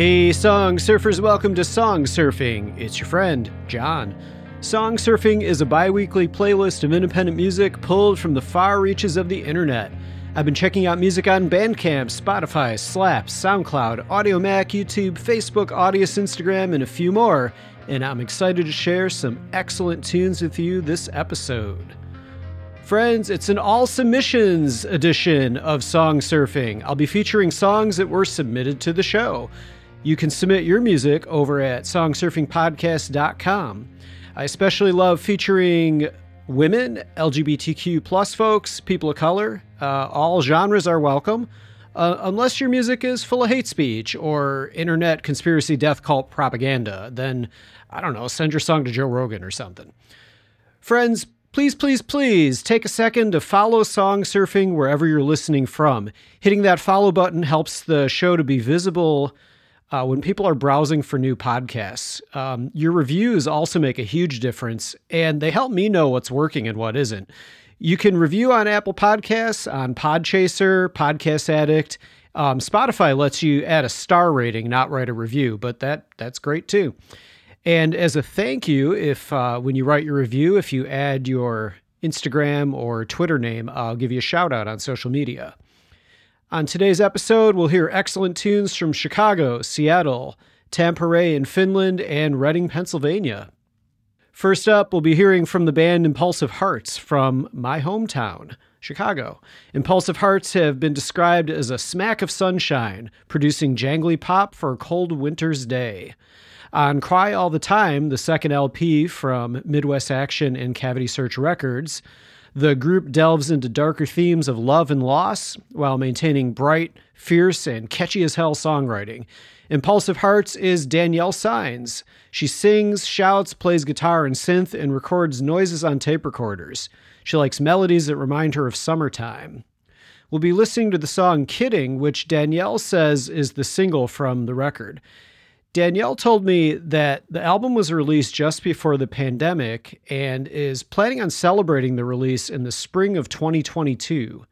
Hey, song surfers, welcome to Song Surfing. It's your friend, John. Song Surfing is a bi weekly playlist of independent music pulled from the far reaches of the internet. I've been checking out music on Bandcamp, Spotify, Slap, SoundCloud, Audiomack, YouTube, Facebook, Audius, Instagram, and a few more, and I'm excited to share some excellent tunes with you this episode. Friends, it's an all submissions edition of Song Surfing. I'll be featuring songs that were submitted to the show. You can submit your music over at songsurfingpodcast.com. I especially love featuring women, LGBTQ plus folks, people of color. Uh, all genres are welcome, uh, unless your music is full of hate speech or internet conspiracy death cult propaganda. Then, I don't know, send your song to Joe Rogan or something. Friends, please, please, please take a second to follow Song Surfing wherever you're listening from. Hitting that follow button helps the show to be visible uh, when people are browsing for new podcasts. Um, your reviews also make a huge difference, and they help me know what's working and what isn't. You can review on Apple Podcasts, on Podchaser, Podcast Addict. Um, Spotify lets you add a star rating, not write a review, but that that's great too. And as a thank you, if uh, when you write your review, if you add your Instagram or Twitter name, I'll give you a shout out on social media. On today's episode, we'll hear excellent tunes from Chicago, Seattle, Tampere in Finland, and Reading, Pennsylvania. First up, we'll be hearing from the band Impulsive Hearts from my hometown, Chicago. Impulsive Hearts have been described as a smack of sunshine, producing jangly pop for a cold winter's day. On Cry All the Time, the second LP from Midwest Action and Cavity Search Records, the group delves into darker themes of love and loss while maintaining bright, fierce, and catchy as hell songwriting. Impulsive Hearts is Danielle Signs. She sings, shouts, plays guitar and synth, and records noises on tape recorders. She likes melodies that remind her of summertime. We'll be listening to the song Kidding, which Danielle says is the single from the record. Danielle told me that the album was released just before the pandemic and is planning on celebrating the release in the spring of 2022.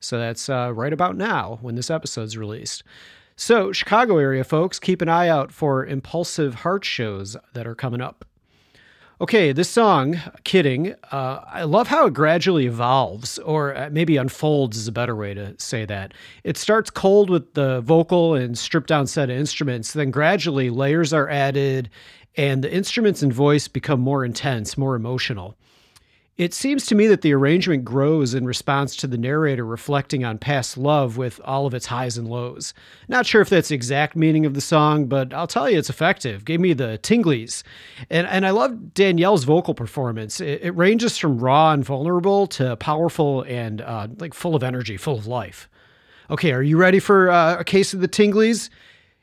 So that's uh, right about now when this episode's released. So, Chicago area folks, keep an eye out for impulsive heart shows that are coming up. Okay, this song, Kidding, uh, I love how it gradually evolves, or uh, maybe unfolds is a better way to say that. It starts cold with the vocal and stripped down set of instruments, then gradually layers are added, and the instruments and voice become more intense, more emotional. It seems to me that the arrangement grows in response to the narrator reflecting on past love with all of its highs and lows. Not sure if that's the exact meaning of the song, but I'll tell you it's effective. Gave me the tinglies. And and I love Danielle's vocal performance. It, it ranges from raw and vulnerable to powerful and uh, like full of energy, full of life. Okay, are you ready for uh, a case of the tinglies?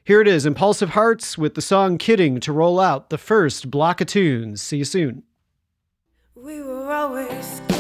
Here it is, Impulsive Hearts with the song Kidding to roll out the first block of tunes. See you soon. We were always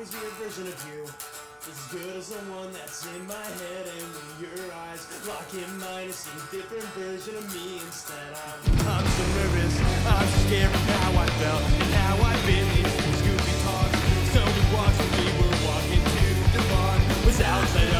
always be a version of you. As good as the one that's in my head, and when your eyes lock in mine, it's a different version of me instead. I'm, I'm so nervous, I'm so scared of how I felt and how I've been in these goofy talks. Somebody walks with me, we're walking to the bar, was outside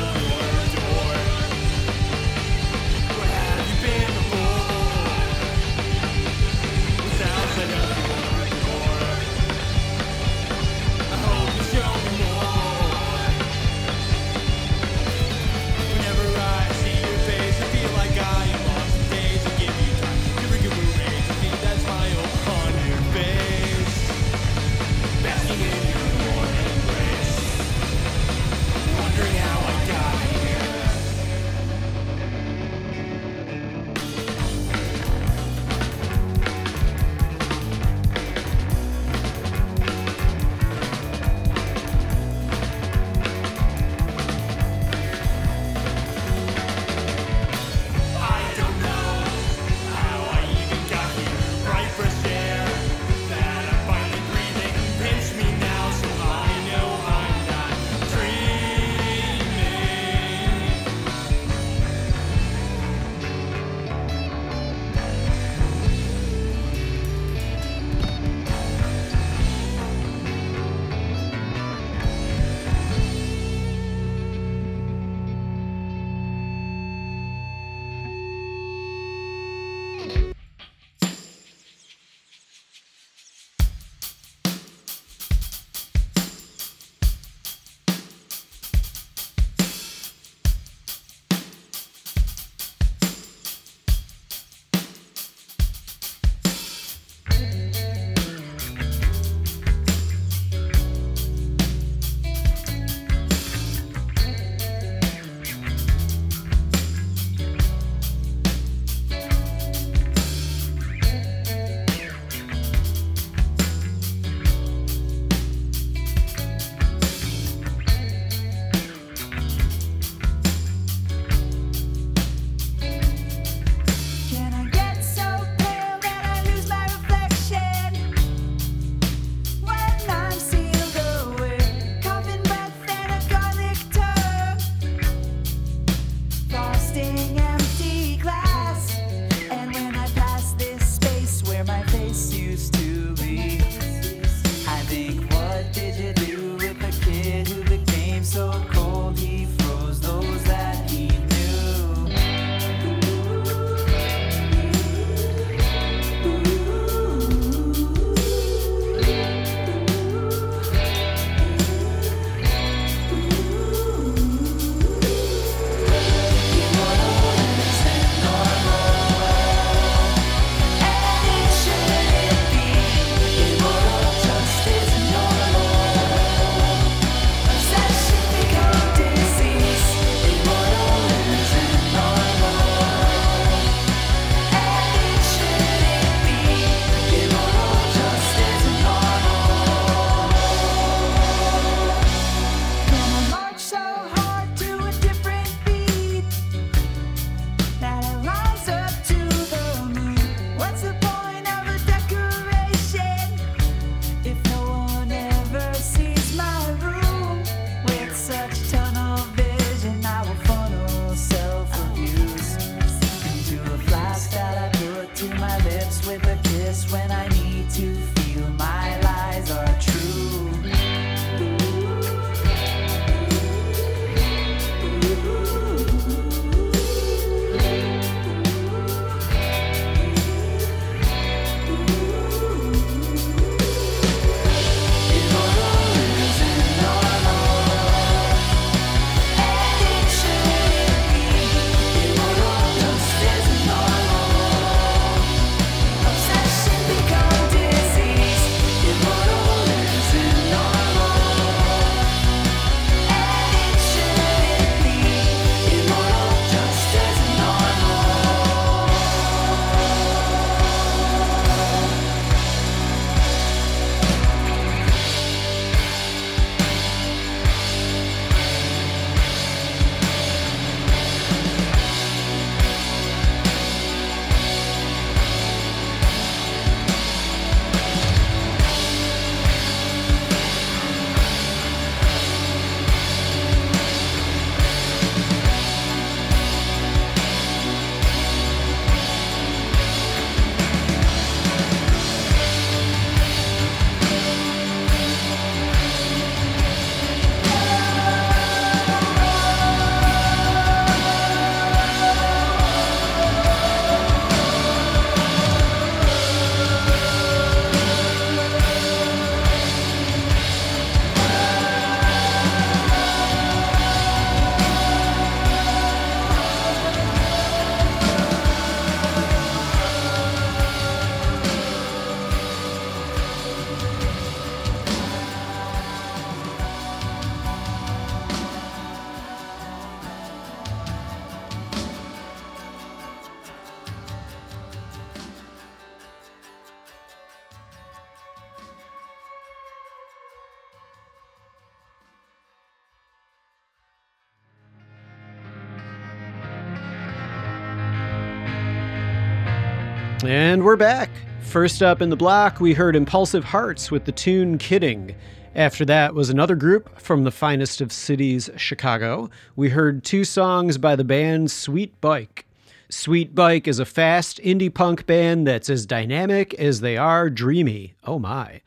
And we're back. First up in the block, we heard Impulsive Hearts with the tune Kidding. After that was another group from the finest of cities, Chicago. We heard two songs by the band Sweet Bike. Sweet Bike is a fast indie punk band that's as dynamic as they are dreamy. Oh my.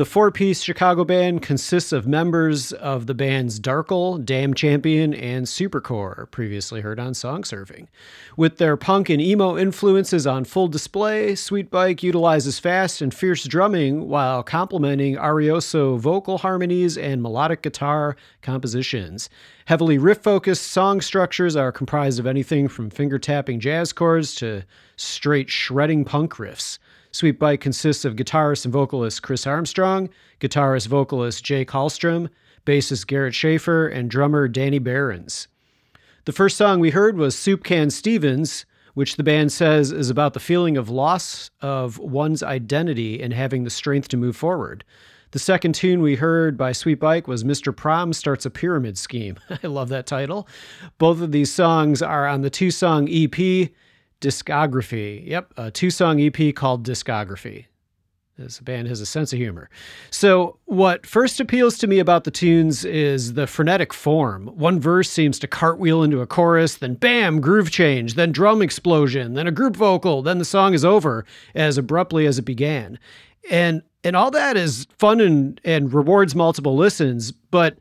The four piece Chicago band consists of members of the bands Darkle, Damn Champion, and Supercore, previously heard on Song Surfing. With their punk and emo influences on full display, Sweet Bike utilizes fast and fierce drumming while complementing arioso vocal harmonies and melodic guitar compositions. Heavily riff focused song structures are comprised of anything from finger tapping jazz chords to straight shredding punk riffs. Sweet Bike consists of guitarist and vocalist Chris Armstrong, guitarist vocalist Jake Hallstrom, bassist Garrett Schaefer, and drummer Danny Behrens. The first song we heard was Soup Can Stevens, which the band says is about the feeling of loss of one's identity and having the strength to move forward. The second tune we heard by Sweet Bike was Mr. Prom Starts a Pyramid Scheme. I love that title. Both of these songs are on the two song EP Discography. Yep, a two song EP called Discography. This band has a sense of humor. So, what first appeals to me about the tunes is the frenetic form. One verse seems to cartwheel into a chorus, then bam, groove change, then drum explosion, then a group vocal, then the song is over as abruptly as it began. And and all that is fun and, and rewards multiple listens, but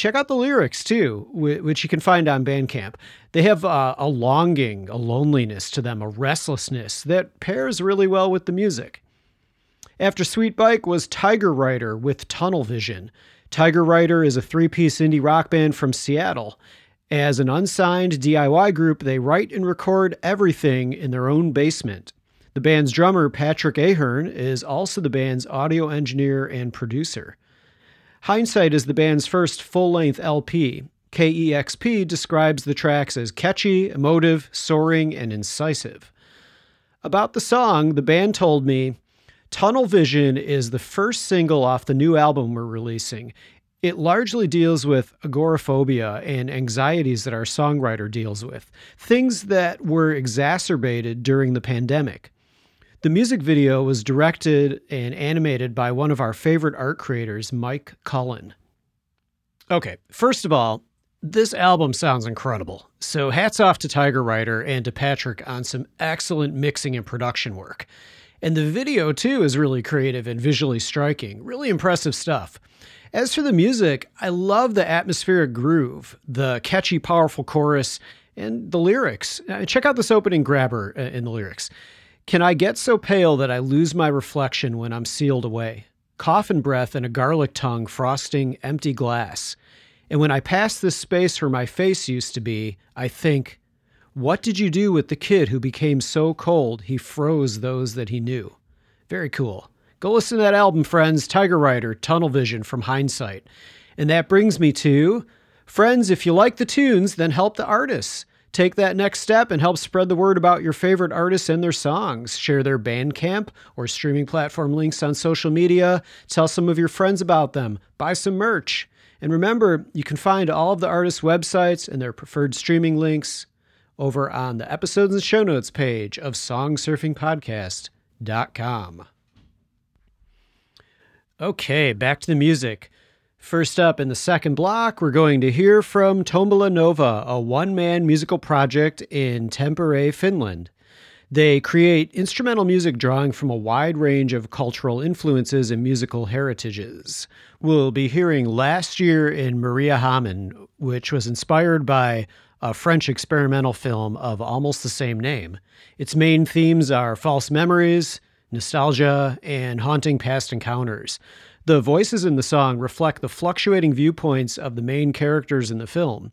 check out the lyrics too, which you can find on Bandcamp. They have uh, a longing, a loneliness to them, a restlessness that pairs really well with the music. After Sweet Bike was Tiger Rider with Tunnel Vision. Tiger Rider is a three piece indie rock band from Seattle. As an unsigned DIY group, they write and record everything in their own basement. The band's drummer, Patrick Ahern, is also the band's audio engineer and producer. Hindsight is the band's first full length LP. KEXP describes the tracks as catchy, emotive, soaring, and incisive. About the song, the band told me Tunnel Vision is the first single off the new album we're releasing. It largely deals with agoraphobia and anxieties that our songwriter deals with, things that were exacerbated during the pandemic. The music video was directed and animated by one of our favorite art creators, Mike Cullen. Okay, first of all, this album sounds incredible. So hats off to Tiger Rider and to Patrick on some excellent mixing and production work. And the video, too, is really creative and visually striking. Really impressive stuff. As for the music, I love the atmospheric groove, the catchy, powerful chorus, and the lyrics. Uh, check out this opening grabber uh, in the lyrics. Can I get so pale that I lose my reflection when I'm sealed away? Coffin breath and a garlic tongue frosting empty glass. And when I pass this space where my face used to be, I think, what did you do with the kid who became so cold he froze those that he knew? Very cool. Go listen to that album, friends Tiger Rider, Tunnel Vision from Hindsight. And that brings me to friends, if you like the tunes, then help the artists. Take that next step and help spread the word about your favorite artists and their songs. Share their Bandcamp or streaming platform links on social media. Tell some of your friends about them. Buy some merch. And remember, you can find all of the artists' websites and their preferred streaming links over on the episodes and show notes page of songsurfingpodcast.com. Okay, back to the music. First up in the second block, we're going to hear from Tombola Nova, a one man musical project in Tampere, Finland. They create instrumental music drawing from a wide range of cultural influences and musical heritages. We'll be hearing Last Year in Mariehamn, which was inspired by a French experimental film of almost the same name. Its main themes are false memories, nostalgia, and haunting past encounters. The voices in the song reflect the fluctuating viewpoints of the main characters in the film.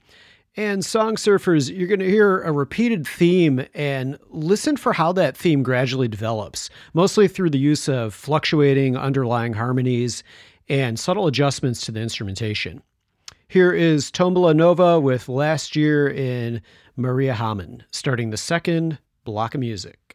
And Song Surfers, you're going to hear a repeated theme and listen for how that theme gradually develops, mostly through the use of fluctuating underlying harmonies and subtle adjustments to the instrumentation. Here is Tombola Nova with Last Year in Mariehamn, starting the second block of music.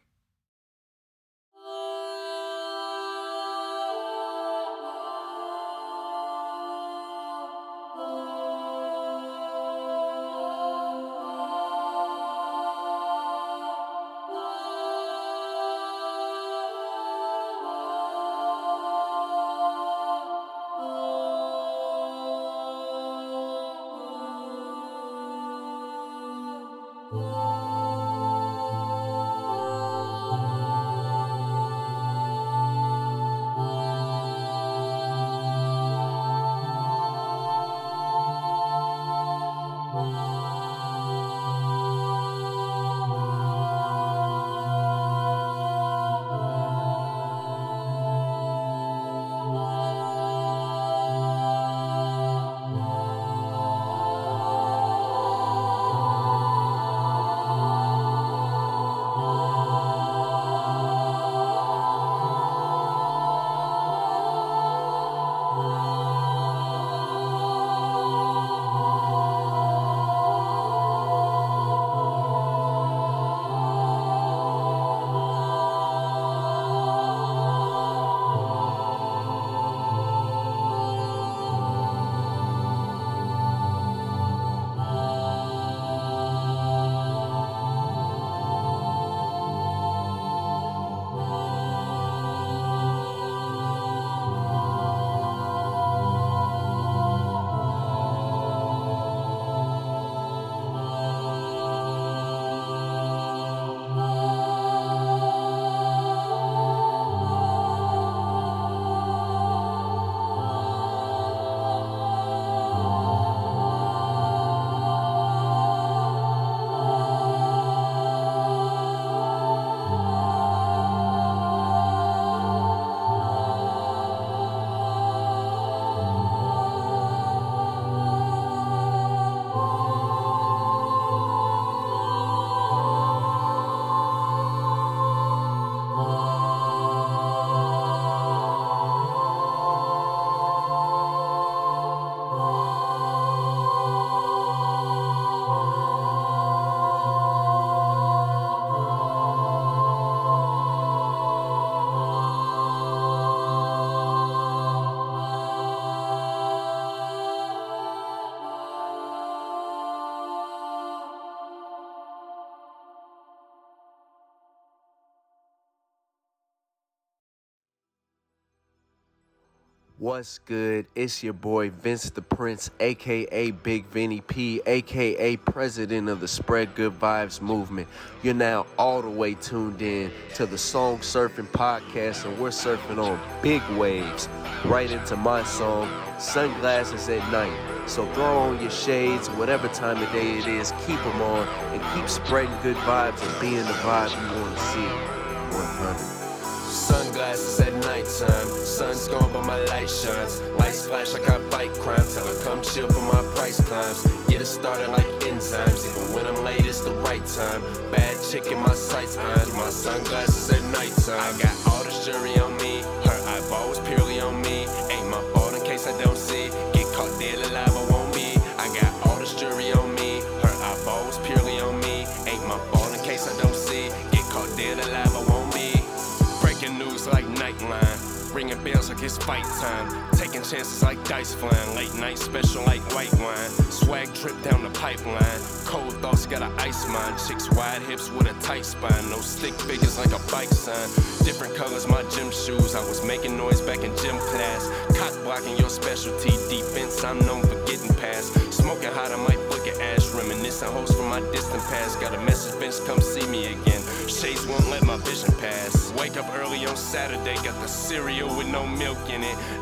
What's good? It's your boy Vince the Prince, aka Big Vinny P, aka President of the Spread Good Vibes movement. You're now all the way tuned in to the Song Surfing Podcast, and we're surfing on big waves right into my song, Sunglasses at Night. So throw on your shades, whatever time of day it is, keep them on, and keep spreading good vibes and being the vibe you want to see. 100. Sunglasses at nighttime. Sun's gone, but my light shines. Lights flash I fight crime. Tell her come chill for my price climbs. Get it started like enzymes. Even when I'm late, it's the right time. Bad chick in my sights behind my sunglasses at nighttime. I got all this jewelry on it's fight time. Taking chances like dice flying. Late night special like white wine. Swag drip down the pipeline. Cold thoughts got a ice mind. Chicks wide hips with a tight spine. No stick figures like a bike sign. Different colors, my gym shoes. I was making noise back in gym class. Cock blocking your specialty. Defense, I'm known for getting past. Smoking hot, I might flick an ash. Reminiscing hosts from my distant past. Got a message, Vince, come see me again. Shades won't let my vision pass. Wake up early on Saturday, got the cereal with no milk in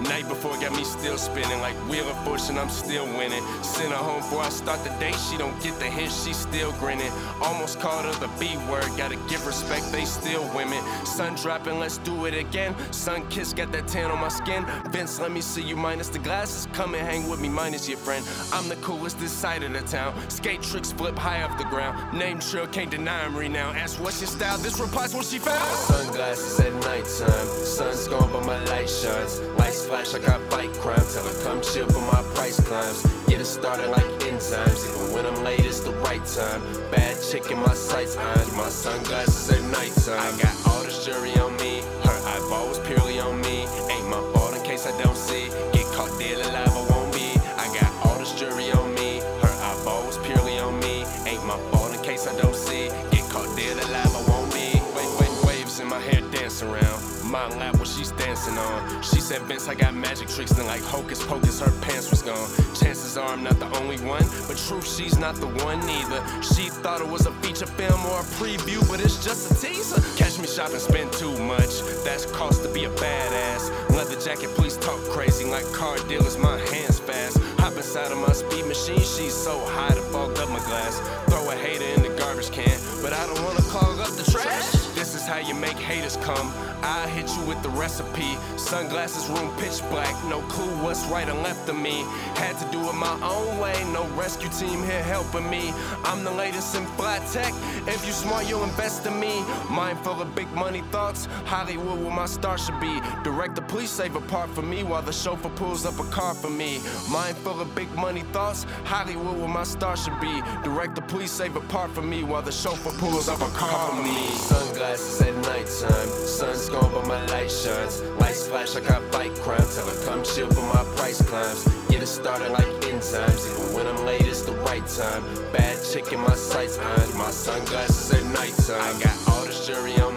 Night before got me still spinning like Wheel of Fortune, I'm still winning. Send her home before I start the day, she don't get the hint, she still grinning. Almost called her the B word, gotta give respect, they still women. Sun dropping, let's do it again. Sun kiss, got that tan on my skin. Vince, let me see you minus the glasses. Come and hang with me, minus your friend. I'm the coolest this side of the town. Skate tricks flip high off the ground. Name sure can't deny him renown. Ask what's your style, this replies what she found. Sunglasses at nighttime. Sun's gone, but my light shines. Lights flash I fight crime. Tell her come chill for my price climbs. Get it started like enzymes. Even when I'm late, it's the right time. Bad chick in my sights uh, behind my sunglasses at nighttime. I got all this jury on me. Her eyeball was purely on me. Ain't my fault in case I don't see. Get caught dead alive, I won't be. I got all this jury on me. Her eyeball was purely on me. Ain't my fault in case I don't see. Get caught dead alive, I won't be. Wait, wait, waves in my hair dance around. My lap what she's dancing on. Vince, I got magic tricks, and like hocus pocus, her pants was gone. Chances are I'm not the only one, but truth, she's not the one either. She thought it was a feature film or a preview, but it's just a teaser. Catch me shopping, spend too much. That's cost to be a badass. Leather jacket, please talk crazy like car dealers, my hands fast. Hop inside of my speed machine, she's so high to fog up my glass. Throw a hater in the garbage can, but I don't wanna clog up the trash. Is how you make haters come. I hit you with the recipe. Sunglasses room pitch black, no clue what's right or left of me. Had to do it my own way, no rescue team here helping me. I'm the latest in flat tech. If you smart, you'll invest in me. Mind full of big money thoughts. Hollywood where my star should be. Director, please save a part for me while the chauffeur pulls up a car for me. Mind full of big money thoughts. Hollywood where my star should be. Director, please save a part for me while the chauffeur pulls up a car for me. Sunglasses at nighttime. Sun's gone, but my light shines. Lights flash I I fight crime. Tell her come chill for my price climbs. Get it started like enzymes. Even when I'm late, it's the right time. Bad chick in my sights behind my sunglasses at nighttime. I got all this jewelry on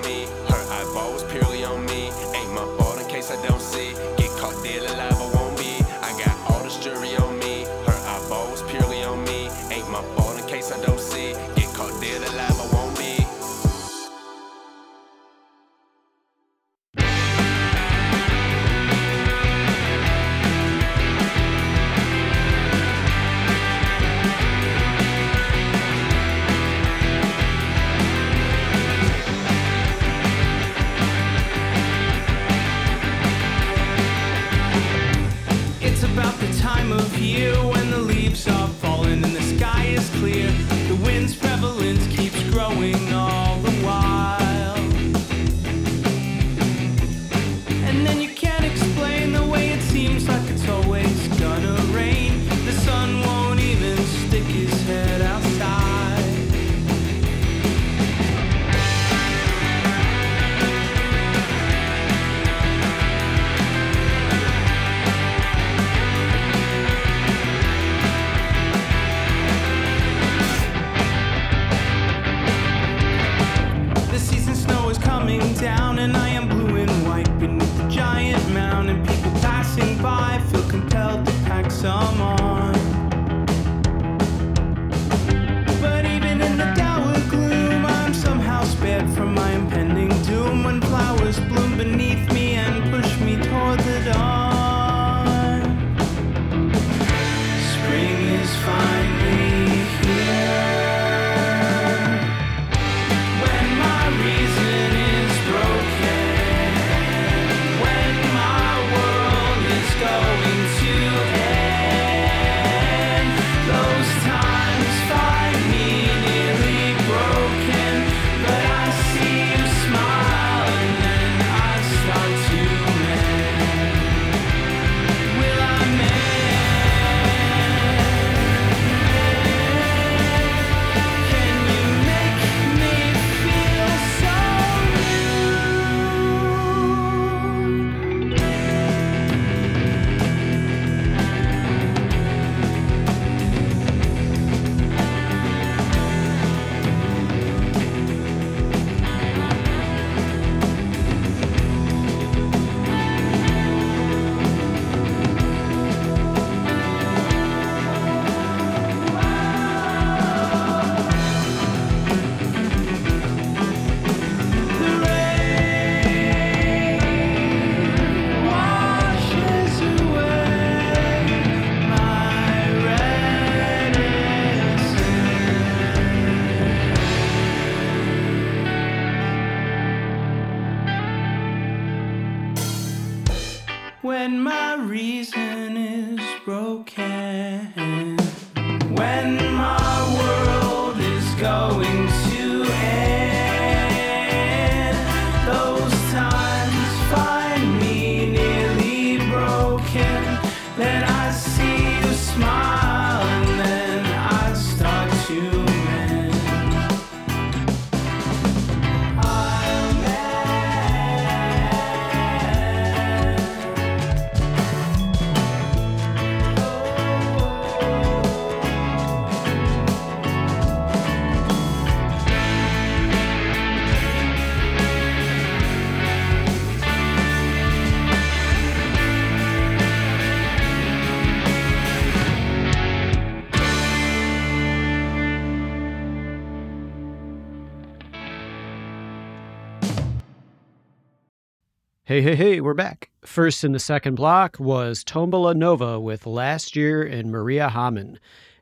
Hey, hey, hey, we're back. First in the second block was Tombola Nova with Last Year and Mariehamn.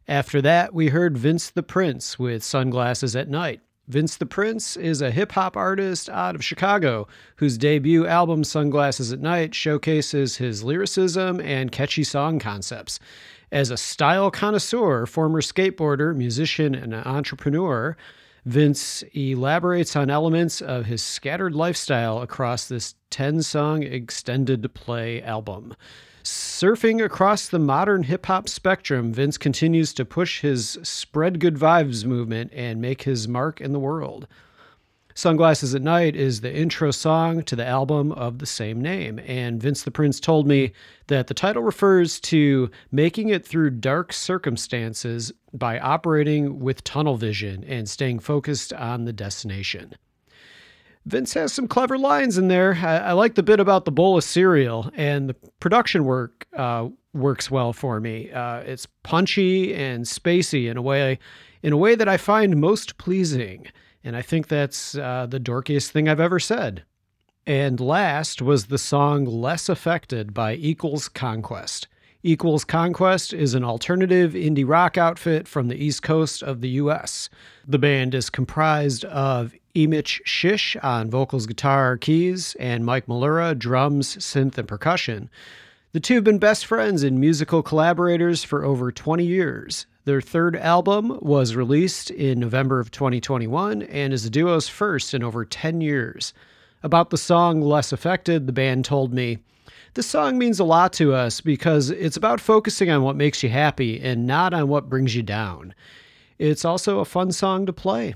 After that, we heard Vince the Prince with Sunglasses at Night. Vince the Prince is a hip hop artist out of Chicago whose debut album, Sunglasses at Night, showcases his lyricism and catchy song concepts. As a style connoisseur, former skateboarder, musician, and entrepreneur, Vince elaborates on elements of his scattered lifestyle across this 10 song extended play album. Surfing across the modern hip hop spectrum, Vince continues to push his spread good vibes movement and make his mark in the world. Sunglasses at Night is the intro song to the album of the same name. And Vince the Prince told me that the title refers to making it through dark circumstances by operating with tunnel vision and staying focused on the destination. Vince has some clever lines in there. I, I like the bit about the bowl of cereal, and the production work uh, works well for me. Uh, it's punchy and spacey in a way, in a way that I find most pleasing, and I think that's uh, the dorkiest thing I've ever said. And last was the song "Less Affected" by Equals Conquest. Equals Conquest is an alternative indie rock outfit from the east coast of the US. The band is comprised of Emich Shish on vocals, guitar, keys, and Mike Malura, drums, synth, and percussion. The two have been best friends and musical collaborators for over 20 years. Their third album was released in November of 2021 and is the duo's first in over 10 years. About the song Less Affected, the band told me, this song means a lot to us because it's about focusing on what makes you happy and not on what brings you down. It's also a fun song to play.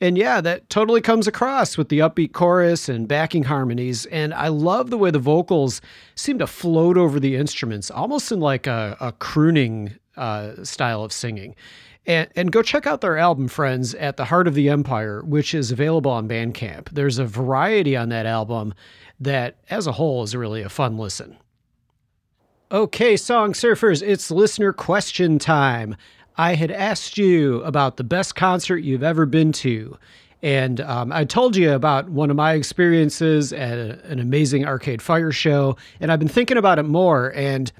And yeah, that totally comes across with the upbeat chorus and backing harmonies. And I love the way the vocals seem to float over the instruments, almost in like a, a crooning uh, style of singing. And, and go check out their album, friends, at the Heart of the Empire, which is available on Bandcamp. There's a variety on that album that, as a whole, is really a fun listen. Okay, Song Surfers, it's listener question time. I had asked you about the best concert you've ever been to. And um, I told you about one of my experiences at a, an amazing arcade fire show. And I've been thinking about it more. And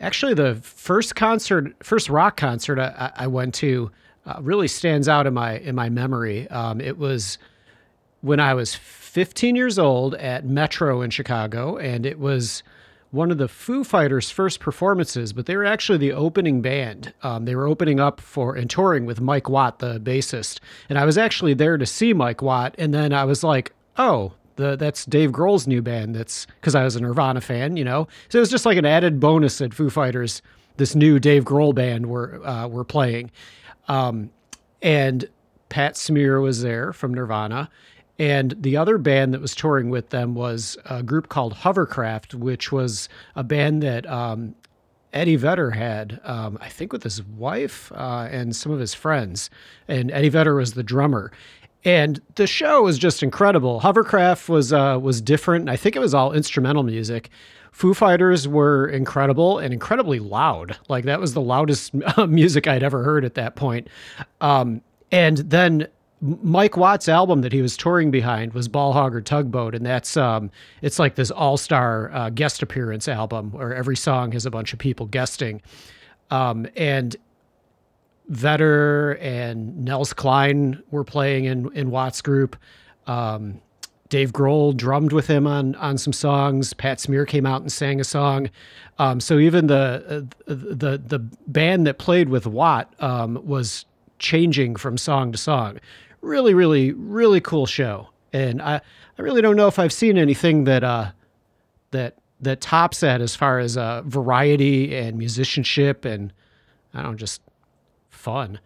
actually, the first concert, first rock concert I, I went to, uh, really stands out in my in my memory. Um, it was when I was 15 years old at Metro in Chicago, and it was one of the Foo Fighters' first performances, but they were actually the opening band. Um, they were opening up for and touring with Mike Watt, the bassist. And I was actually there to see Mike Watt, and then I was like, oh, the, that's Dave Grohl's new band. That's because I was a Nirvana fan, you know. So it was just like an added bonus at Foo Fighters. This new Dave Grohl band were uh, were playing, um, and Pat Smear was there from Nirvana, and the other band that was touring with them was a group called Hovercraft, which was a band that um, Eddie Vedder had, um, I think, with his wife uh, and some of his friends. And Eddie Vedder was the drummer. And the show was just incredible. Hovercraft was uh, was different. I think it was all instrumental music. Foo Fighters were incredible and incredibly loud. Like that was the loudest music I'd ever heard at that point. Um, and then Mike Watt's album that he was touring behind was Ball Hog or Tugboat, and that's um, it's like this all star uh, guest appearance album where every song has a bunch of people guesting, um, and Vedder and Nels Cline were playing in in Watt's group. Um, Dave Grohl drummed with him on on some songs. Pat Smear came out and sang a song. Um, so even the uh, the the band that played with Watt um, was changing from song to song. Really, really, really cool show. And I I really don't know if I've seen anything that uh that that tops that as far as uh, variety and musicianship and I don't know, just fun.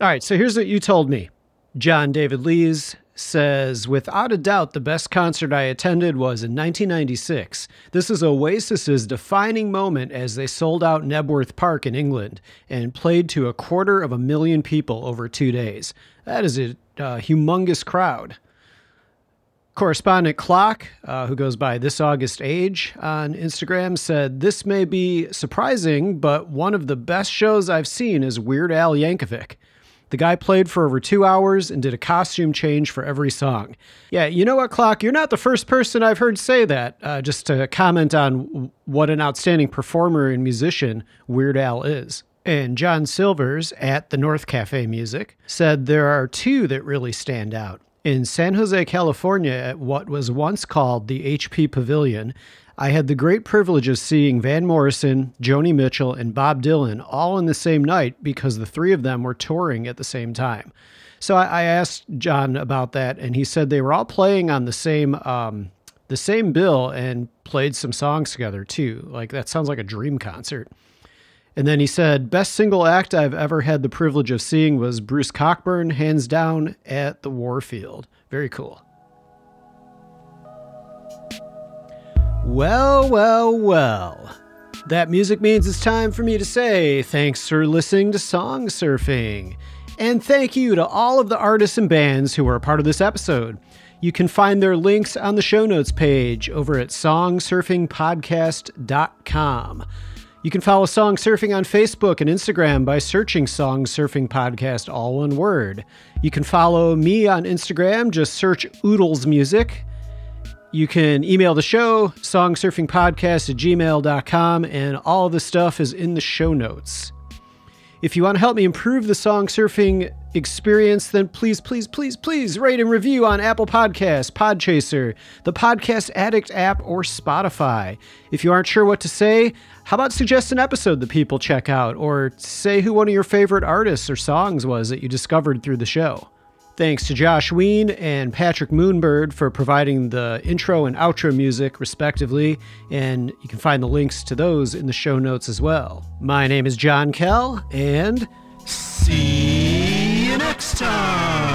All right, so here's what you told me. John David Lees says, without a doubt, the best concert I attended was in 1996. This is Oasis's defining moment as they sold out Knebworth Park in England and played to a quarter of a million people over two days. That is a uh, humongous crowd. Correspondent Clock, uh, who goes by This August Age on Instagram, said, This may be surprising, but one of the best shows I've seen is Weird Al Yankovic. The guy played for over two hours and did a costume change for every song. Yeah, you know what, Clock? You're not the first person I've heard say that. Uh, just to comment on what an outstanding performer and musician Weird Al is. And John Silvers at the North Cafe Music said there are two that really stand out. In San Jose, California, at what was once called the HP Pavilion, I had the great privilege of seeing Van Morrison, Joni Mitchell, and Bob Dylan all in the same night because the three of them were touring at the same time. So I, asked John about that, and he said they were all playing on the same um, the same bill and played some songs together too. Like that sounds like a dream concert. And then he said, Best single act I've ever had the privilege of seeing was Bruce Cockburn, hands down, at the Warfield. Very cool. Well, well, well. That music means it's time for me to say thanks for listening to Song Surfing. And thank you to all of the artists and bands who were a part of this episode. You can find their links on the show notes page over at songsurfingpodcast.com. You can follow Song Surfing on Facebook and Instagram by searching Song Surfing Podcast, all one word. You can follow me on Instagram, just search Oodles Music. You can email the show, songsurfingpodcast at gmail.com, and all the stuff is in the show notes. If you want to help me improve the song surfing experience, then please, please, please, please rate and review on Apple Podcasts, Podchaser, the Podcast Addict app, or Spotify. If you aren't sure what to say, how about suggest an episode that people check out, or say who one of your favorite artists or songs was that you discovered through the show? Thanks to Josh Ween and Patrick Moonbird for providing the intro and outro music, respectively, and you can find the links to those in the show notes as well. My name is John Kell, and See you next time.